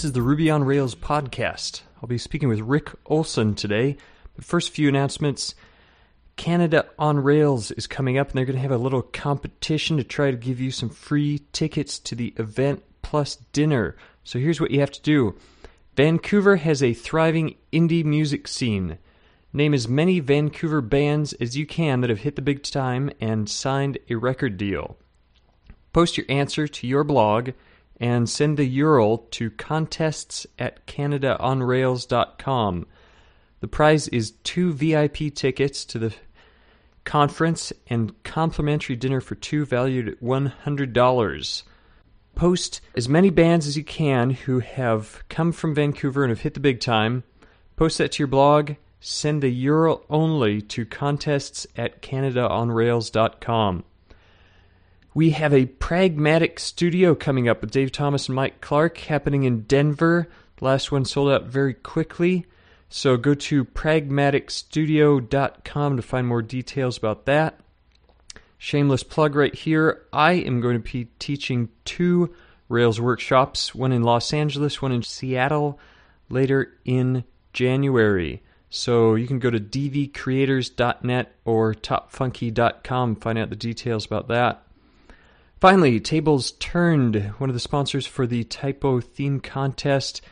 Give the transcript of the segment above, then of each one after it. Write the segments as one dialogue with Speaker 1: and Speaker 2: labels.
Speaker 1: This is the Ruby on Rails podcast. I'll be speaking with Rick Olson today. But first, few announcements. Canada on Rails is coming up, and they're going to have a little competition to try to give you some free tickets to the event plus dinner. So here's what you have to do Vancouver has a thriving indie music scene. Name as many Vancouver bands as you can that have hit the big time and signed a record deal. Post your answer to your blog and send the URL to contests at canadaonrails.com. The prize is two VIP tickets to the conference and complimentary dinner for two valued at $100. Post as many bands as you can who have come from Vancouver and have hit the big time. Post that to your blog. Send the URL only to contests at canadaonrails.com. We have a pragmatic studio coming up with Dave Thomas and Mike Clark happening in Denver. Last one sold out very quickly. So go to pragmaticstudio.com to find more details about that. Shameless plug right here. I am going to be teaching two Rails workshops, one in Los Angeles, one in Seattle, later in January. So you can go to dvcreators.net or topfunky.com find out the details about that. Finally, Tables Turned, one of the sponsors for the Typo Theme Contest,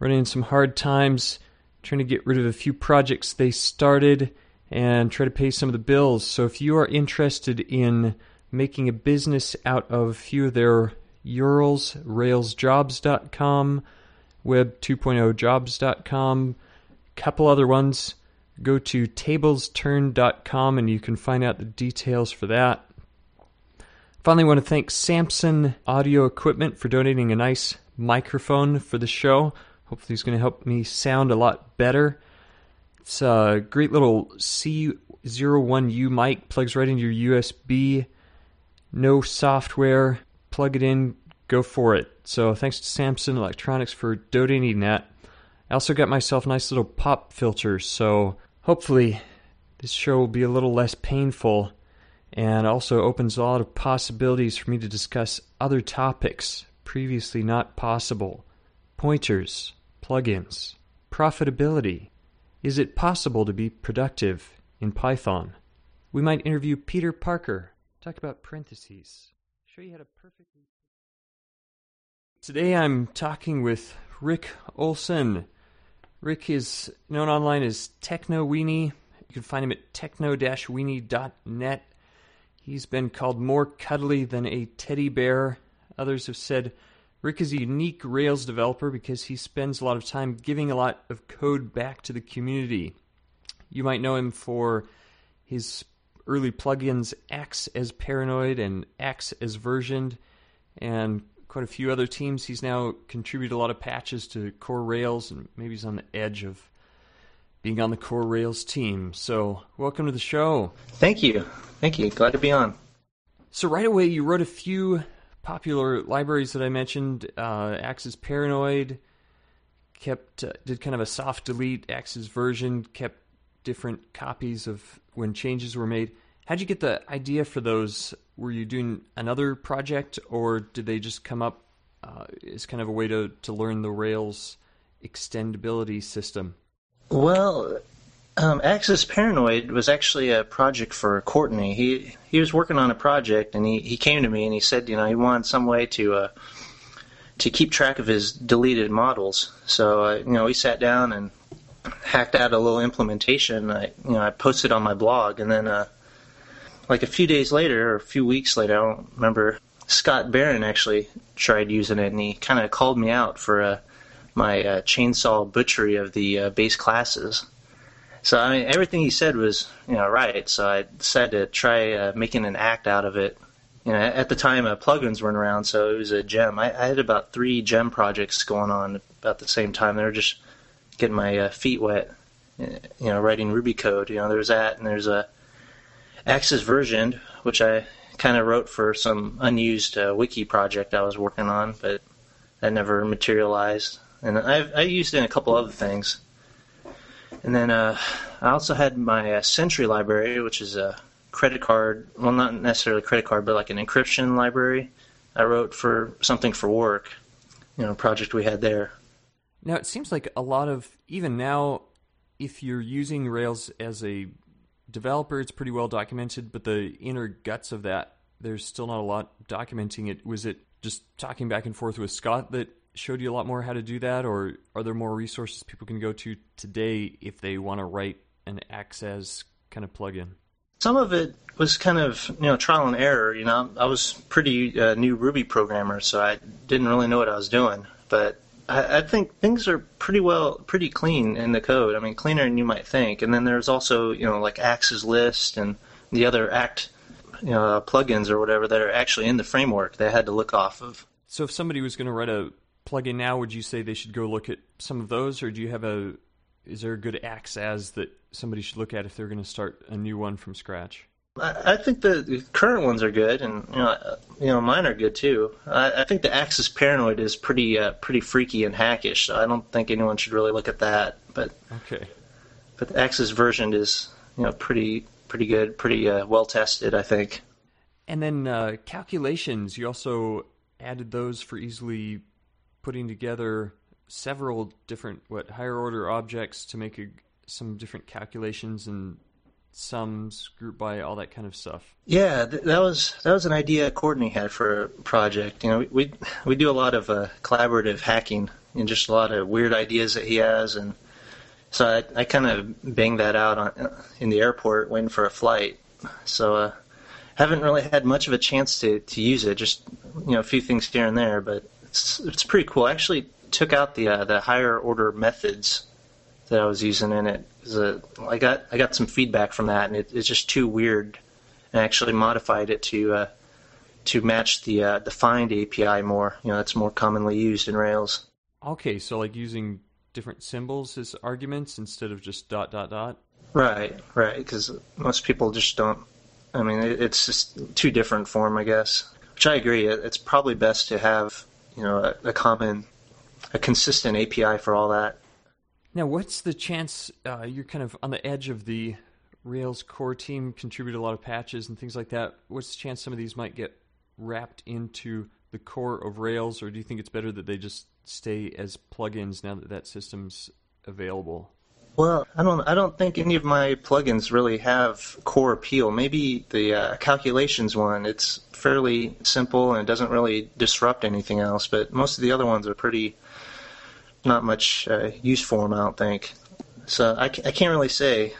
Speaker 1: running some hard times, trying to get rid of a few projects they started and try to pay some of the bills. So if you are interested in making a business out of a few of their URLs, railsjobs.com, web2.0jobs.com, a couple other ones, go to tablesturn.com and you can find out the details for that. Finally, I want to thank Samson Audio Equipment for donating a nice microphone for the show. Hopefully, it's going to help me sound a lot better. It's a great little C01U mic, plugs right into your USB. No software. Plug it in, go for it. So, thanks to Samson Electronics for donating that. I also got myself nice little pop filter, so hopefully, this show will be a little less painful and also opens a lot of possibilities for me to discuss other topics previously not possible pointers, plugins, profitability. Is it possible to be productive in Python? We might interview Peter Parker, talk about parentheses, show you how to perfectly. Today I'm talking with Rick Olson. Rick is known online as Technoweenie. You can find him at techno-weenie.net. He's been called more cuddly than a teddy bear. Others have said Rick is a unique Rails developer because he spends a lot of time giving a lot of code back to the community. You might know him for his early plugins Acts as Paranoid and Acts as Versioned, and quite a few other teams. He's now contributed a lot of patches to core Rails, and maybe he's on the edge of being on the core Rails team. So, welcome to the show.
Speaker 2: Thank you. Thank you. Glad to be on.
Speaker 1: So, right away, you wrote a few popular libraries that I mentioned uh, Acts as Paranoid, kept uh, did kind of a soft delete, Acts as Version, kept different copies of when changes were made. How'd you get the idea for those? Were you doing another project, or did they just come up uh, as kind of a way to, to learn the Rails extendability system?
Speaker 2: Well, um, Acts as Paranoid was actually a project for Courtenay. He he was working on a project, and he, he came to me and he said, you know, he wanted some way to uh, to keep track of his deleted models. So uh, you know, we sat down and hacked out a little implementation. I you know I posted on my blog, and then uh, like a few days later or a few weeks later, I don't remember. Scott Barron actually tried using it, and he kind of called me out for uh, my uh, chainsaw butchery of the uh, base classes. So I mean, everything he said was you know right. So I decided to try uh, making an act out of it. You know, at the time uh, plugins weren't around, so it was a gem. I, I, had about three gem projects going on about the same time. They were just getting my uh, feet wet. You know, writing Ruby code. You know, there's that, and there's a Acts as Versioned, which I kind of wrote for some unused uh, wiki project I was working on, but that never materialized. And I've I used it in a couple other things. And then uh, I also had my uh, Sentry library, which is a credit card, well, not necessarily a credit card, but like an encryption library I wrote for something for work. you know project we had there.
Speaker 1: Now it seems like a lot of even now, if you're using Rails as a developer, it's pretty well documented. But the inner guts of that, there's still not a lot documenting it. Was it just talking back and forth with Scott that showed you a lot more how to do that, or are there more resources people can go to today if they want to write an Access kind of plugin?
Speaker 2: Some of it was kind of you know trial and error. You know, I was pretty uh, new Ruby programmer, so I didn't really know what I was doing. But I, I think things are pretty well, pretty clean in the code. I mean, cleaner than you might think. And then there's also you know like Acts as List and the other Act you know, plugins or whatever that are actually in the framework they had to look off of.
Speaker 1: So if somebody was going to write a plugin now, would you say they should go look at some of those, or do you have a is there a good acts as that somebody should look at if they're going to start a new one from scratch?
Speaker 2: I, I think the current ones are good, and you know, you know, mine are good too. I, I think the Acts as Paranoid is pretty, uh, pretty freaky and hackish. So I don't think anyone should really look at that. But
Speaker 1: okay,
Speaker 2: but the Acts as version is, you know, pretty, pretty good, pretty uh, well tested. I think.
Speaker 1: And then uh, calculations, you also added those for easily putting together several different what higher order objects to make a, some different calculations and sums, group by, all that kind of stuff.
Speaker 2: Yeah, th- that was that was an idea Courtenay had for a project. You know, we we do a lot of uh, collaborative hacking and just a lot of weird ideas that he has, and so I, I kind of banged that out on, in the airport waiting for a flight. So uh, haven't really had much of a chance to, to use it. Just you know a few things here and there, but it's it's pretty cool. I actually took out the uh, the higher order methods that I was using in it. A, I got I got some feedback from that, and it, it's just too weird. And I actually modified it to uh, to match the uh, the find API more. You know, that's more commonly used in Rails.
Speaker 1: Okay, so like using different symbols as arguments instead of just dot dot dot.
Speaker 2: Right, right. Because most people just don't I mean, it's just too different form, I guess. Which I agree. It's probably best to have, you know, a, a common, a consistent API for all that.
Speaker 1: Now, what's the chance uh, you're kind of on the edge of the Rails core team, contribute a lot of patches and things like that? What's the chance some of these might get wrapped into the core of Rails, or do you think it's better that they just stay as plugins now that that system's available?
Speaker 2: Well, I don't. I don't think any of my plugins really have core appeal. Maybe the uh, calculations one. It's fairly simple and it doesn't really disrupt anything else. But most of the other ones are pretty not much uh, use for them. I don't think. So I, I can't really say.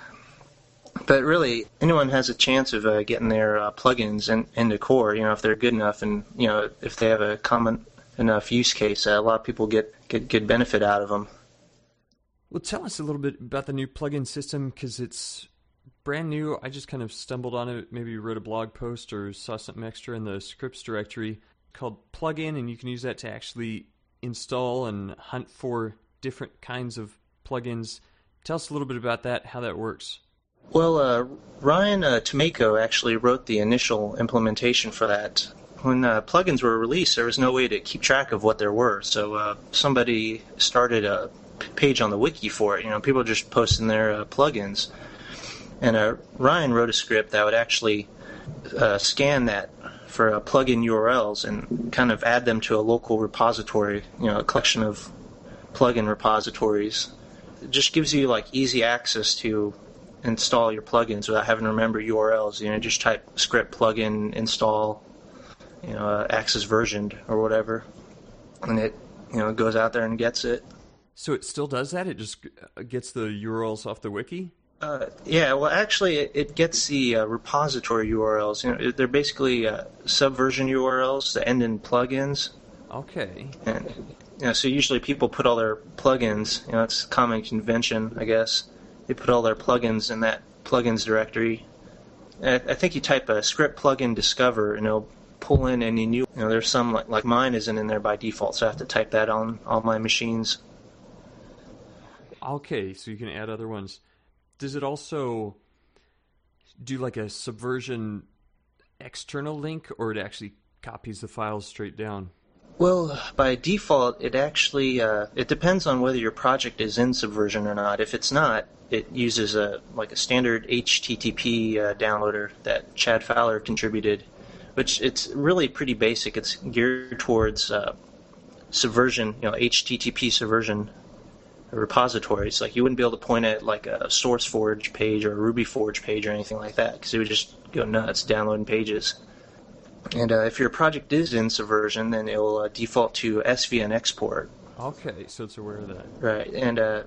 Speaker 2: But really, anyone has a chance of uh, getting their uh, plugins in, into core. You know, if they're good enough, and you know, if they have a common enough use case, uh, a lot of people get get good benefit out of them.
Speaker 1: Well, tell us a little bit about the new plugin system because it's brand new. I just kind of stumbled on it. Maybe wrote a blog post or saw something extra in the scripts directory called plugin, and you can use that to actually install and hunt for different kinds of plugins. Tell us a little bit about that, how that works.
Speaker 2: Well, uh, Ryan uh, Tomayko actually wrote the initial implementation for that. When uh, plugins were released, there was no way to keep track of what there were. So uh, somebody started a page on the wiki for it. You know, people are just posting their uh, plugins. And uh, Ryan wrote a script that would actually uh, scan that for uh, plugin URLs and kind of add them to a local repository, you know, a collection of plugin repositories. It just gives you like easy access to install your plugins without having to remember URLs. You know, just type script plugin install, you know, uh, acts as versioned or whatever, and it you know goes out there and gets it.
Speaker 1: So it still does that? It just uh, gets the URLs off the wiki?
Speaker 2: Uh, yeah, well, actually, it, it gets the uh, repository URLs. You know, they're basically uh, subversion URLs that end in plugins.
Speaker 1: Okay.
Speaker 2: And you know, so usually people put all their plugins. You know, it's common convention, I guess. They put all their plugins in that plugins directory. I, I think you type a script plugin discover, and it'll pull in any new. You know, there's some like, like mine isn't in there by default, so I have to type that on all my machines.
Speaker 1: Okay, so you can add other ones. Does it also do like a subversion external link, or it actually copies the files straight down?
Speaker 2: Well, by default, it actually uh, it depends on whether your project is in Subversion or not. If it's not, it uses a like a standard HTTP uh, downloader that Chad Fowler contributed, which it's really pretty basic. It's geared towards uh, subversion, you know, HTTP subversion repositories. Like you wouldn't be able to point at like a SourceForge page or a Ruby Forge page or anything like that because it would just go nuts downloading pages. And uh, if your project is in Subversion, then it will uh, default to SVN export.
Speaker 1: Okay, so it's aware of that.
Speaker 2: Right, and uh,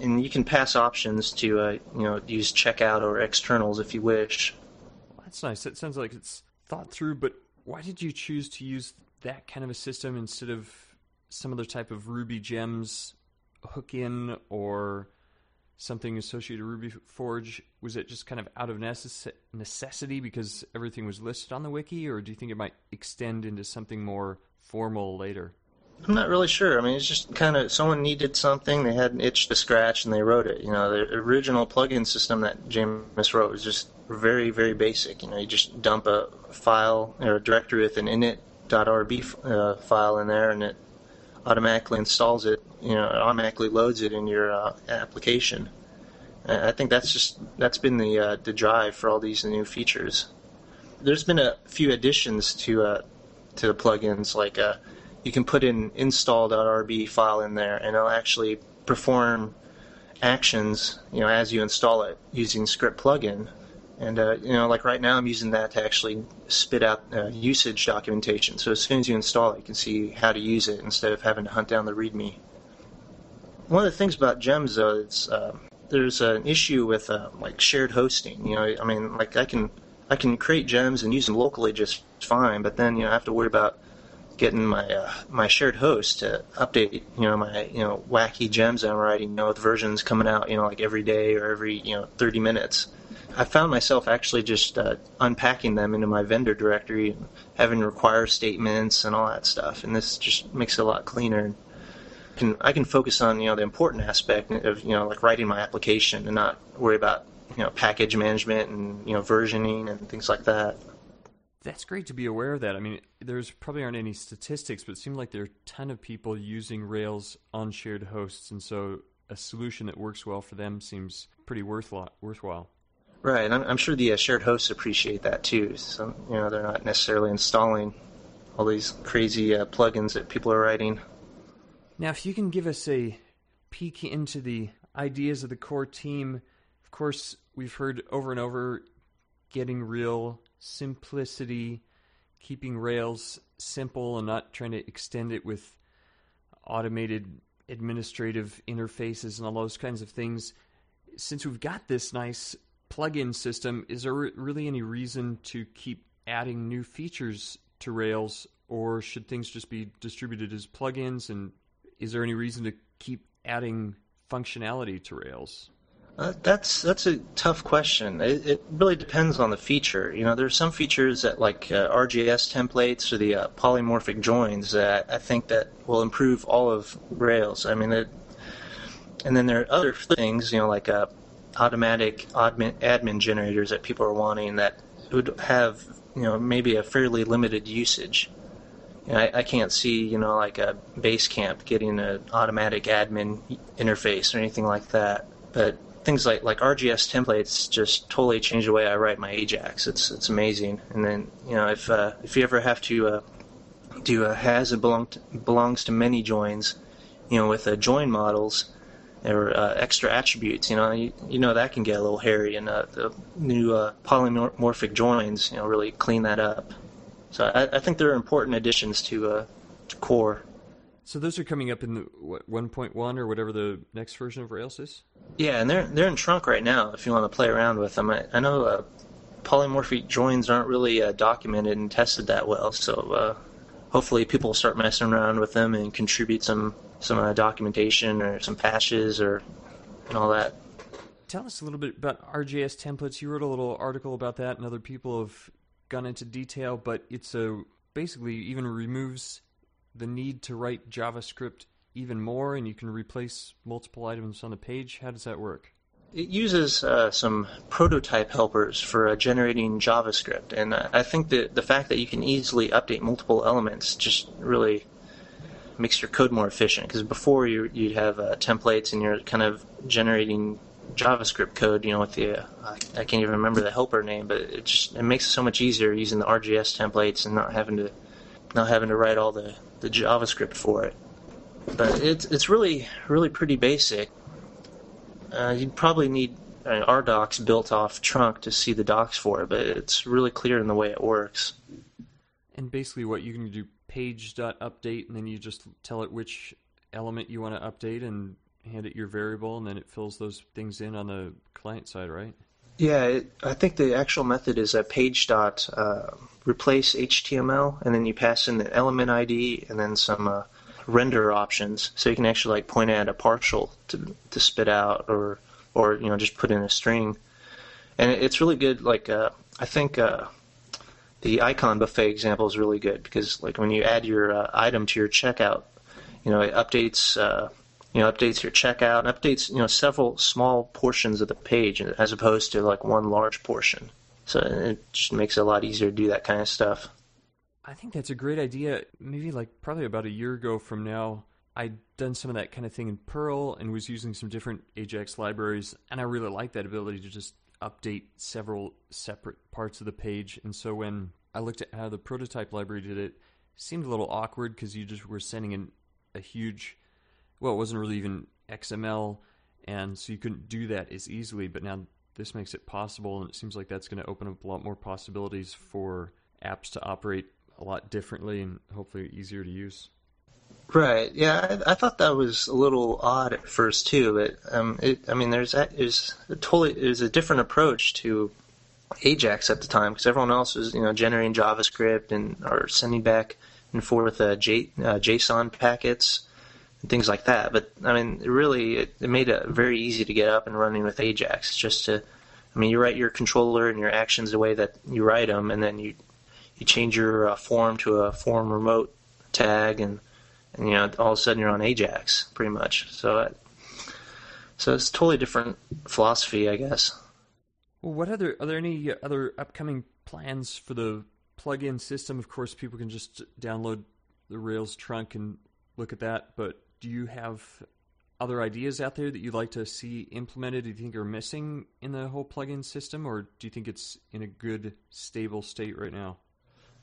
Speaker 2: and you can pass options to uh, you know use checkout or externals if you wish.
Speaker 1: Well, that's nice. It sounds like it's thought through. But why did you choose to use that kind of a system instead of some other type of Ruby gems hook in or something associated with Ruby Forge? Was it just kind of out of necess- necessity because everything was listed on the wiki, or do you think it might extend into something more formal later?
Speaker 2: I'm not really sure. I mean, it's just kind of someone needed something, they had an itch to scratch, and they wrote it. You know, the original plugin system that James wrote was just very, very basic. You know, you just dump a file or a directory with an init.rb uh, file in there, and it automatically installs it. You know, it automatically loads it in your uh, application. And I think that's just that's been the uh, the drive for all these new features. There's been a few additions to uh, to the plugins, like uh, you can put in install.rb file in there, and it'll actually perform actions, you know, as you install it using script plugin. And uh, you know, like right now, I'm using that to actually spit out uh, usage documentation. So as soon as you install it, you can see how to use it instead of having to hunt down the README. One of the things about Gems, though, is uh, there's an issue with uh, like shared hosting. You know, I mean, like I can I can create gems and use them locally just fine, but then you know I have to worry about getting my uh, my shared host to update you know my you know wacky gems I'm writing you know with versions coming out you know like every day or every you know 30 minutes. I found myself actually just uh, unpacking them into my vendor directory and having require statements and all that stuff, and this just makes it a lot cleaner. I can I can focus on you know the important aspect of you know like writing my application and not worry about you know package management and you know versioning and things like that.
Speaker 1: That's great to be aware of that. I mean, there's probably aren't any statistics, but it seems like there are a ton of people using Rails on shared hosts, and so a solution that works well for them seems pretty worthwhile.
Speaker 2: Right, I'm, I'm sure the uh, shared hosts appreciate that too. So you know they're not necessarily installing all these crazy uh, plugins that people are writing.
Speaker 1: Now, if you can give us a peek into the ideas of the core team, of course, we've heard over and over getting real simplicity, keeping Rails simple and not trying to extend it with automated administrative interfaces and all those kinds of things. Since we've got this nice plugin system, is there really any reason to keep adding new features to Rails, or should things just be distributed as plugins? And is there any reason to keep adding functionality to Rails?
Speaker 2: Uh, that's that's a tough question. It, it, really depends on the feature. You know, there's some features that like uh, RJS templates or the uh, polymorphic joins that I think that will improve all of Rails. I mean, it, and then there are other things, you know, like uh, automatic admin, admin generators that people are wanting that would have, you know, maybe a fairly limited usage. You know, I, I can't see, you know, like a Basecamp getting an automatic admin interface or anything like that. But things like like RJS templates just totally change the way I write my Ajax. It's it's amazing. And then you know if uh, if you ever have to uh, do a has it belong to, belongs to many joins, you know with uh, join models or uh, extra attributes, you know you, you know that can get a little hairy, and uh, the new uh, polymorphic joins you know really clean that up. So I, I think they're important additions to to core.
Speaker 1: So those are coming up in the what, 1.1 or whatever the next version of Rails is.
Speaker 2: Yeah, and they're they're in trunk right now. If you want to play around with them, I, I know uh, polymorphic joins aren't really uh, documented and tested that well. So uh, hopefully people will start messing around with them and contribute some some uh, documentation or some patches or and all that.
Speaker 1: Tell us a little bit about RJS templates. You wrote a little article about that, and other people have gone into detail. But it's a basically even removes the need to write JavaScript even more and you can replace multiple items on the page? How does that work?
Speaker 2: It uses uh, some prototype helpers for uh, generating JavaScript, and uh, I think that the fact that you can easily update multiple elements just really makes your code more efficient. Because before you you'd have uh, templates and you're kind of generating JavaScript code, you know, with the uh, I can't even remember the helper name, but it just it makes it so much easier using the RJS templates and not having to not having to write all the, the JavaScript for it. But it's it's really really pretty basic. Uh, you'd probably need an RDocs built off trunk to see the docs for it, but it's really clear in the way it works.
Speaker 1: And basically, what you can do page.update, and then you just tell it which element you want to update and hand it your variable, and then it fills those things in on the client side, right?
Speaker 2: Yeah, it, I think the actual method is a page dot uh, replace HTML, and then you pass in the element ID and then some uh, render options, so you can actually like point at a partial to to spit out, or or you know just put in a string, and it, it's really good. Like uh, I think uh, the icon buffet example is really good because like when you add your uh, item to your checkout, you know it updates uh, you know updates your checkout, and updates you know several small portions of the page as opposed to like one large portion. So it just makes it a lot easier to do that kind of stuff.
Speaker 1: I think that's a great idea. Maybe like probably about a year ago from now, I'd done some of that kind of thing in Perl and was using some different Ajax libraries, and I really like that ability to just update several separate parts of the page. And so when I looked at how the prototype library did it, it seemed a little awkward because you just were sending in a huge, well, it wasn't really even XML, and so you couldn't do that as easily. But now this makes it possible, and it seems like that's going to open up a lot more possibilities for apps to operate a lot differently and hopefully easier to use.
Speaker 2: Right. Yeah, I, I, thought that was a little odd at first too, but um, it, I mean, there's there's a totally there's a different approach to Ajax at the time because everyone else was you know generating JavaScript and or sending back and forth uh, J, uh, JSON packets and things like that. But I mean, really it, it made it very easy to get up and running with Ajax. It's just to, I mean, you write your controller and your actions the way that you write them, and then you you change your uh, form to a form remote tag, and, and you know all of a sudden you're on Ajax pretty much. So uh, so it's totally different philosophy, I guess.
Speaker 1: Well, what other are there any other upcoming plans for the plugin system? Of course, people can just download the Rails trunk and look at that. But do you have other ideas out there that you'd like to see implemented? Do you think are missing in the whole plugin system, or do you think it's in a good, stable state right now?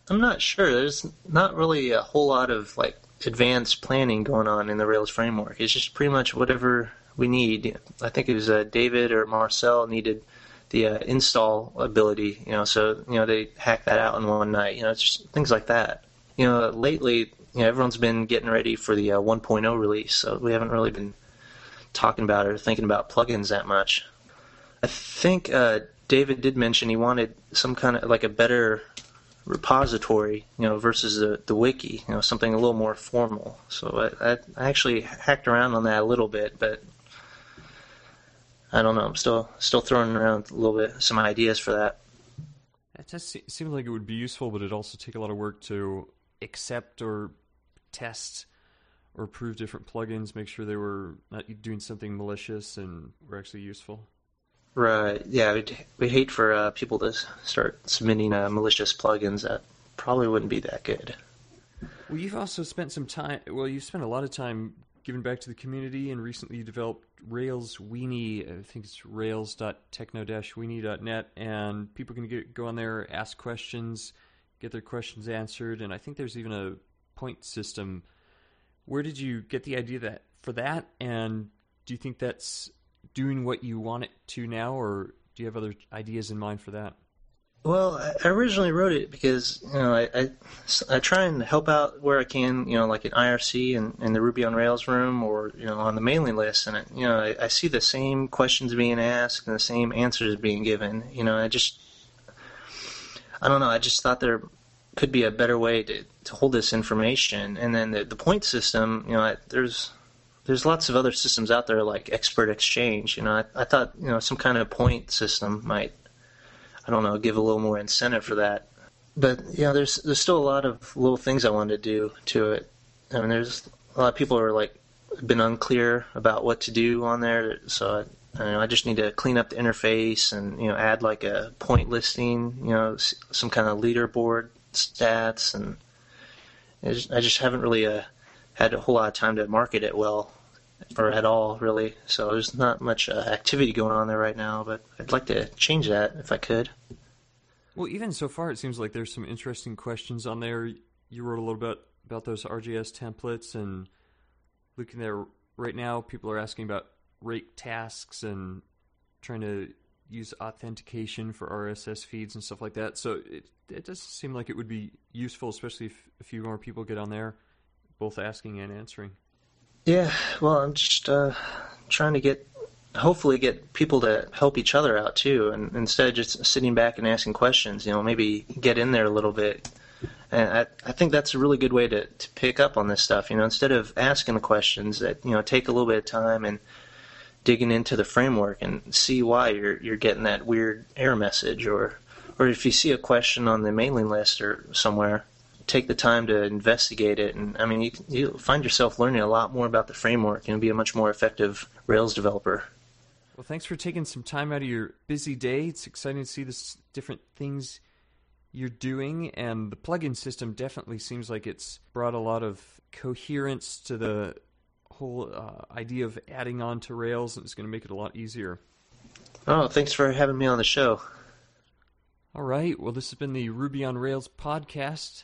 Speaker 2: I'm not sure. There's not really a whole lot of like advanced planning going on in the Rails framework. It's just pretty much whatever we need. I think it was uh, David or Marcel needed the uh, install ability, you know, so you know they hacked that out in one night. You know, it's just things like that. You know, lately, you know, everyone's been getting ready for the uh, 1.0 release, so we haven't really been talking about or thinking about plugins that much. I think uh, David did mention he wanted some kind of like a better repository, you know, versus the, the wiki, you know, something a little more formal. So I, I actually hacked around on that a little bit, but I don't know. I'm still still throwing around a little bit some ideas for that.
Speaker 1: It just seems like it would be useful, but it also take a lot of work to accept or test or prove different plugins, make sure they were not doing something malicious and were actually useful.
Speaker 2: Right. Yeah, we'd, we hate for uh, people to start submitting uh, malicious plugins that probably wouldn't be that good.
Speaker 1: Well, you've also spent some time. Well, you've spent a lot of time giving back to the community, and recently you developed Rails Weenie. I think it's rails.techno-weenie.net, and people can get, go on there, ask questions, get their questions answered, and I think there's even a point system. Where did you get the idea that for that, and do you think that's doing what you want it to now, or do you have other ideas in mind for that?
Speaker 2: Well, I originally wrote it because you know I, I, I, try and help out where I can, you know, like in IRC and in the Ruby on Rails room, or you know, on the mailing list, and you know, I, I see the same questions being asked and the same answers being given. You know, I just, I don't know, I just thought there could be a better way to, to hold this information, and then the, the point system, you know, I, there's there's lots of other systems out there like Expert Exchange. You know, I, I thought you know some kind of point system might, I don't know, give a little more incentive for that. But you know, there's there's still a lot of little things I wanted to do to it. I mean, there's a lot of people are like been unclear about what to do on there. So I, I, know, I just need to clean up the interface and you know add like a point listing. You know, some kind of leaderboard stats, and I just, I just haven't really uh, had a whole lot of time to market it well or at all, really. So there's not much uh, activity going on there right now, but I'd like to change that if I could.
Speaker 1: Well, even so far, it seems like there's some interesting questions on there. you wrote a little bit about those RJS templates and looking there right now. People are asking about rake tasks and trying to use authentication for RSS feeds and stuff like that. So it it does seem like it would be useful, especially if a few more people get on there, both asking and answering.
Speaker 2: Yeah, well, I'm just uh, trying to get, hopefully, get people to help each other out too, and instead of just sitting back and asking questions, you know, maybe get in there a little bit. And I, I think that's a really good way to, to pick up on this stuff. You know, instead of asking the questions, that you know, take a little bit of time and digging into the framework and see why you're you're getting that weird error message, or or if you see a question on the mailing list or somewhere, take the time to investigate it. And I mean, you you find yourself learning a lot more about the framework and be a much more effective Rails developer.
Speaker 1: Well, thanks for taking some time out of your busy day. It's exciting to see the different things you're doing, and the plugin system definitely seems like it's brought a lot of coherence to the whole uh, idea of adding on to Rails, and it's going to make it a lot easier.
Speaker 2: Oh, thanks for having me on the show.
Speaker 1: All right. Well, this has been the Ruby on Rails podcast,